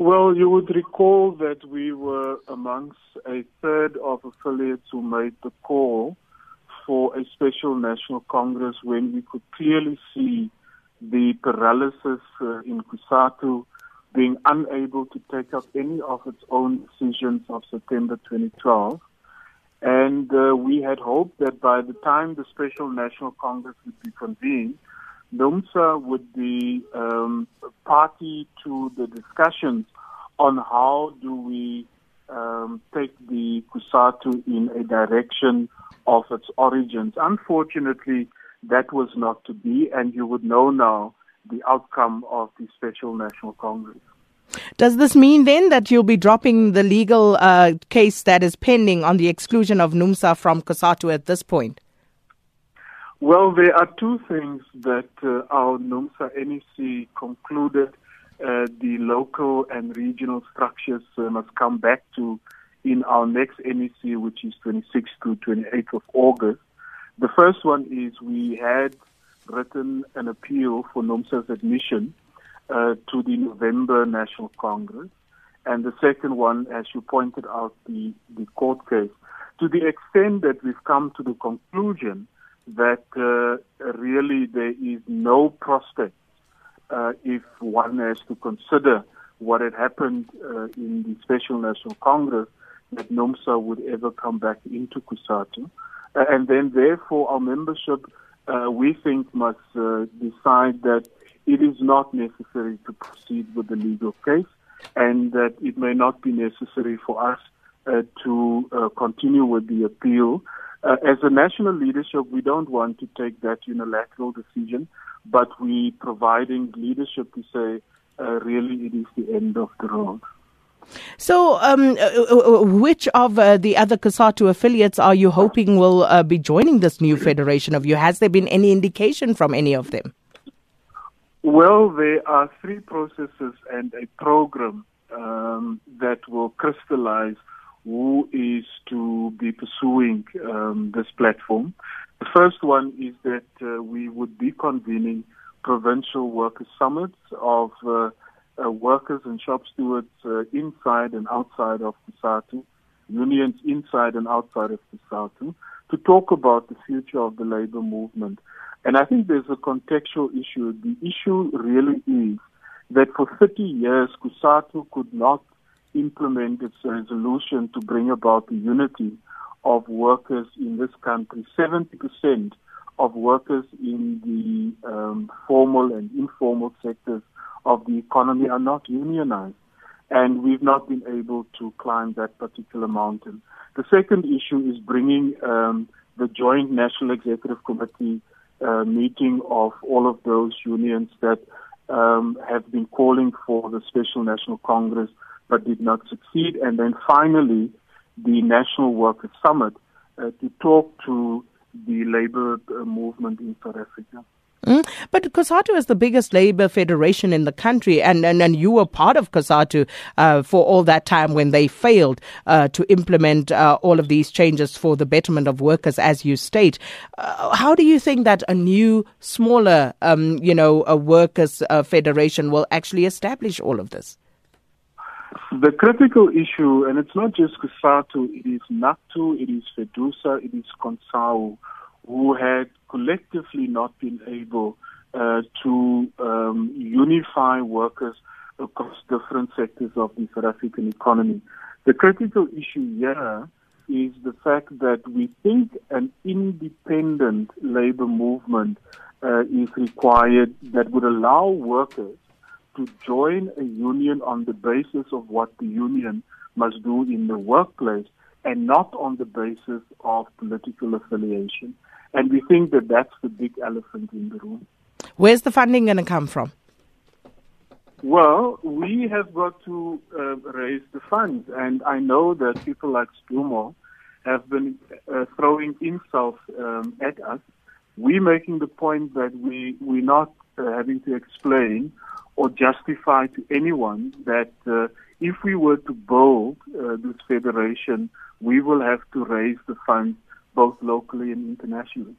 Well, you would recall that we were amongst a third of affiliates who made the call for a special national congress when we could clearly see the paralysis uh, in Cosatu being unable to take up any of its own decisions of September 2012. And uh, we had hoped that by the time the Special National Congress would be convened, NUMSA would be um, party to the discussions on how do we um, take the Cosatu in a direction of its origins. Unfortunately, that was not to be, and you would know now the outcome of the Special National Congress. Does this mean then that you'll be dropping the legal uh, case that is pending on the exclusion of NUMSA from COSATU at this point? Well, there are two things that uh, our NUMSA NEC concluded uh, the local and regional structures uh, must come back to in our next NEC, which is 26th to 28th of August. The first one is we had written an appeal for NUMSA's admission uh, to the November National Congress. And the second one, as you pointed out, the, the court case. To the extent that we've come to the conclusion that uh, really there is no prospect uh, if one has to consider what had happened uh, in the Special National Congress, that NUMSA would ever come back into COSATU. Uh, and then, therefore, our membership, uh, we think, must uh, decide that it is not necessary to proceed with the legal case and that it may not be necessary for us uh, to continue with the appeal. Uh, as a national leadership, we don't want to take that unilateral decision, but we providing leadership to say, uh, really, it is the end of the road. So, um, uh, uh, uh, which of uh, the other COSATU affiliates are you hoping will uh, be joining this new federation of you? Has there been any indication from any of them? Well, there are three processes and a program um, that will crystallize who is to be pursuing um, this platform. The first one is that uh, we would be convening provincial workers' summits of uh, uh, workers and shop stewards uh, inside and outside of COSATU, unions inside and outside of COSATU, to talk about the future of the labor movement. And I think there's a contextual issue. The issue really is that for 30 years, COSATU could not implement its resolution to bring about the unity of workers in this country. 70% of workers in the um, formal and informal sectors of the economy are not unionized. And we've not been able to climb that particular mountain. The second issue is bringing um, the Joint National Executive Committee uh, meeting of all of those unions that um, have been calling for the Special National Congress but did not succeed. And then finally, the National Workers Summit uh, to talk to the labor uh, movement in South Africa. Mm. But COSATU is the biggest labor federation in the country, and, and, and you were part of COSATU uh, for all that time when they failed uh, to implement uh, all of these changes for the betterment of workers, as you state. Uh, how do you think that a new, smaller, um, you know, a workers' uh, federation will actually establish all of this? The critical issue, and it's not just COSATU, it is NACTU, it is FEDUSA, it is CONSAWU, who had collectively not been able uh, to um, unify workers across different sectors of the South African economy. The critical issue here is the fact that we think an independent labor movement uh, is required that would allow workers to join a union on the basis of what the union must do in the workplace and not on the basis of political affiliation. And we think that that's the big elephant in the room. Where's the funding going to come from? Well, we have got to uh, raise the funds, and I know that people like Sdumo have been uh, throwing insults um, at us. We're making the point that we we're not uh, having to explain or justify to anyone that uh, if we were to build uh, this federation, we will have to raise the funds both locally and internationally.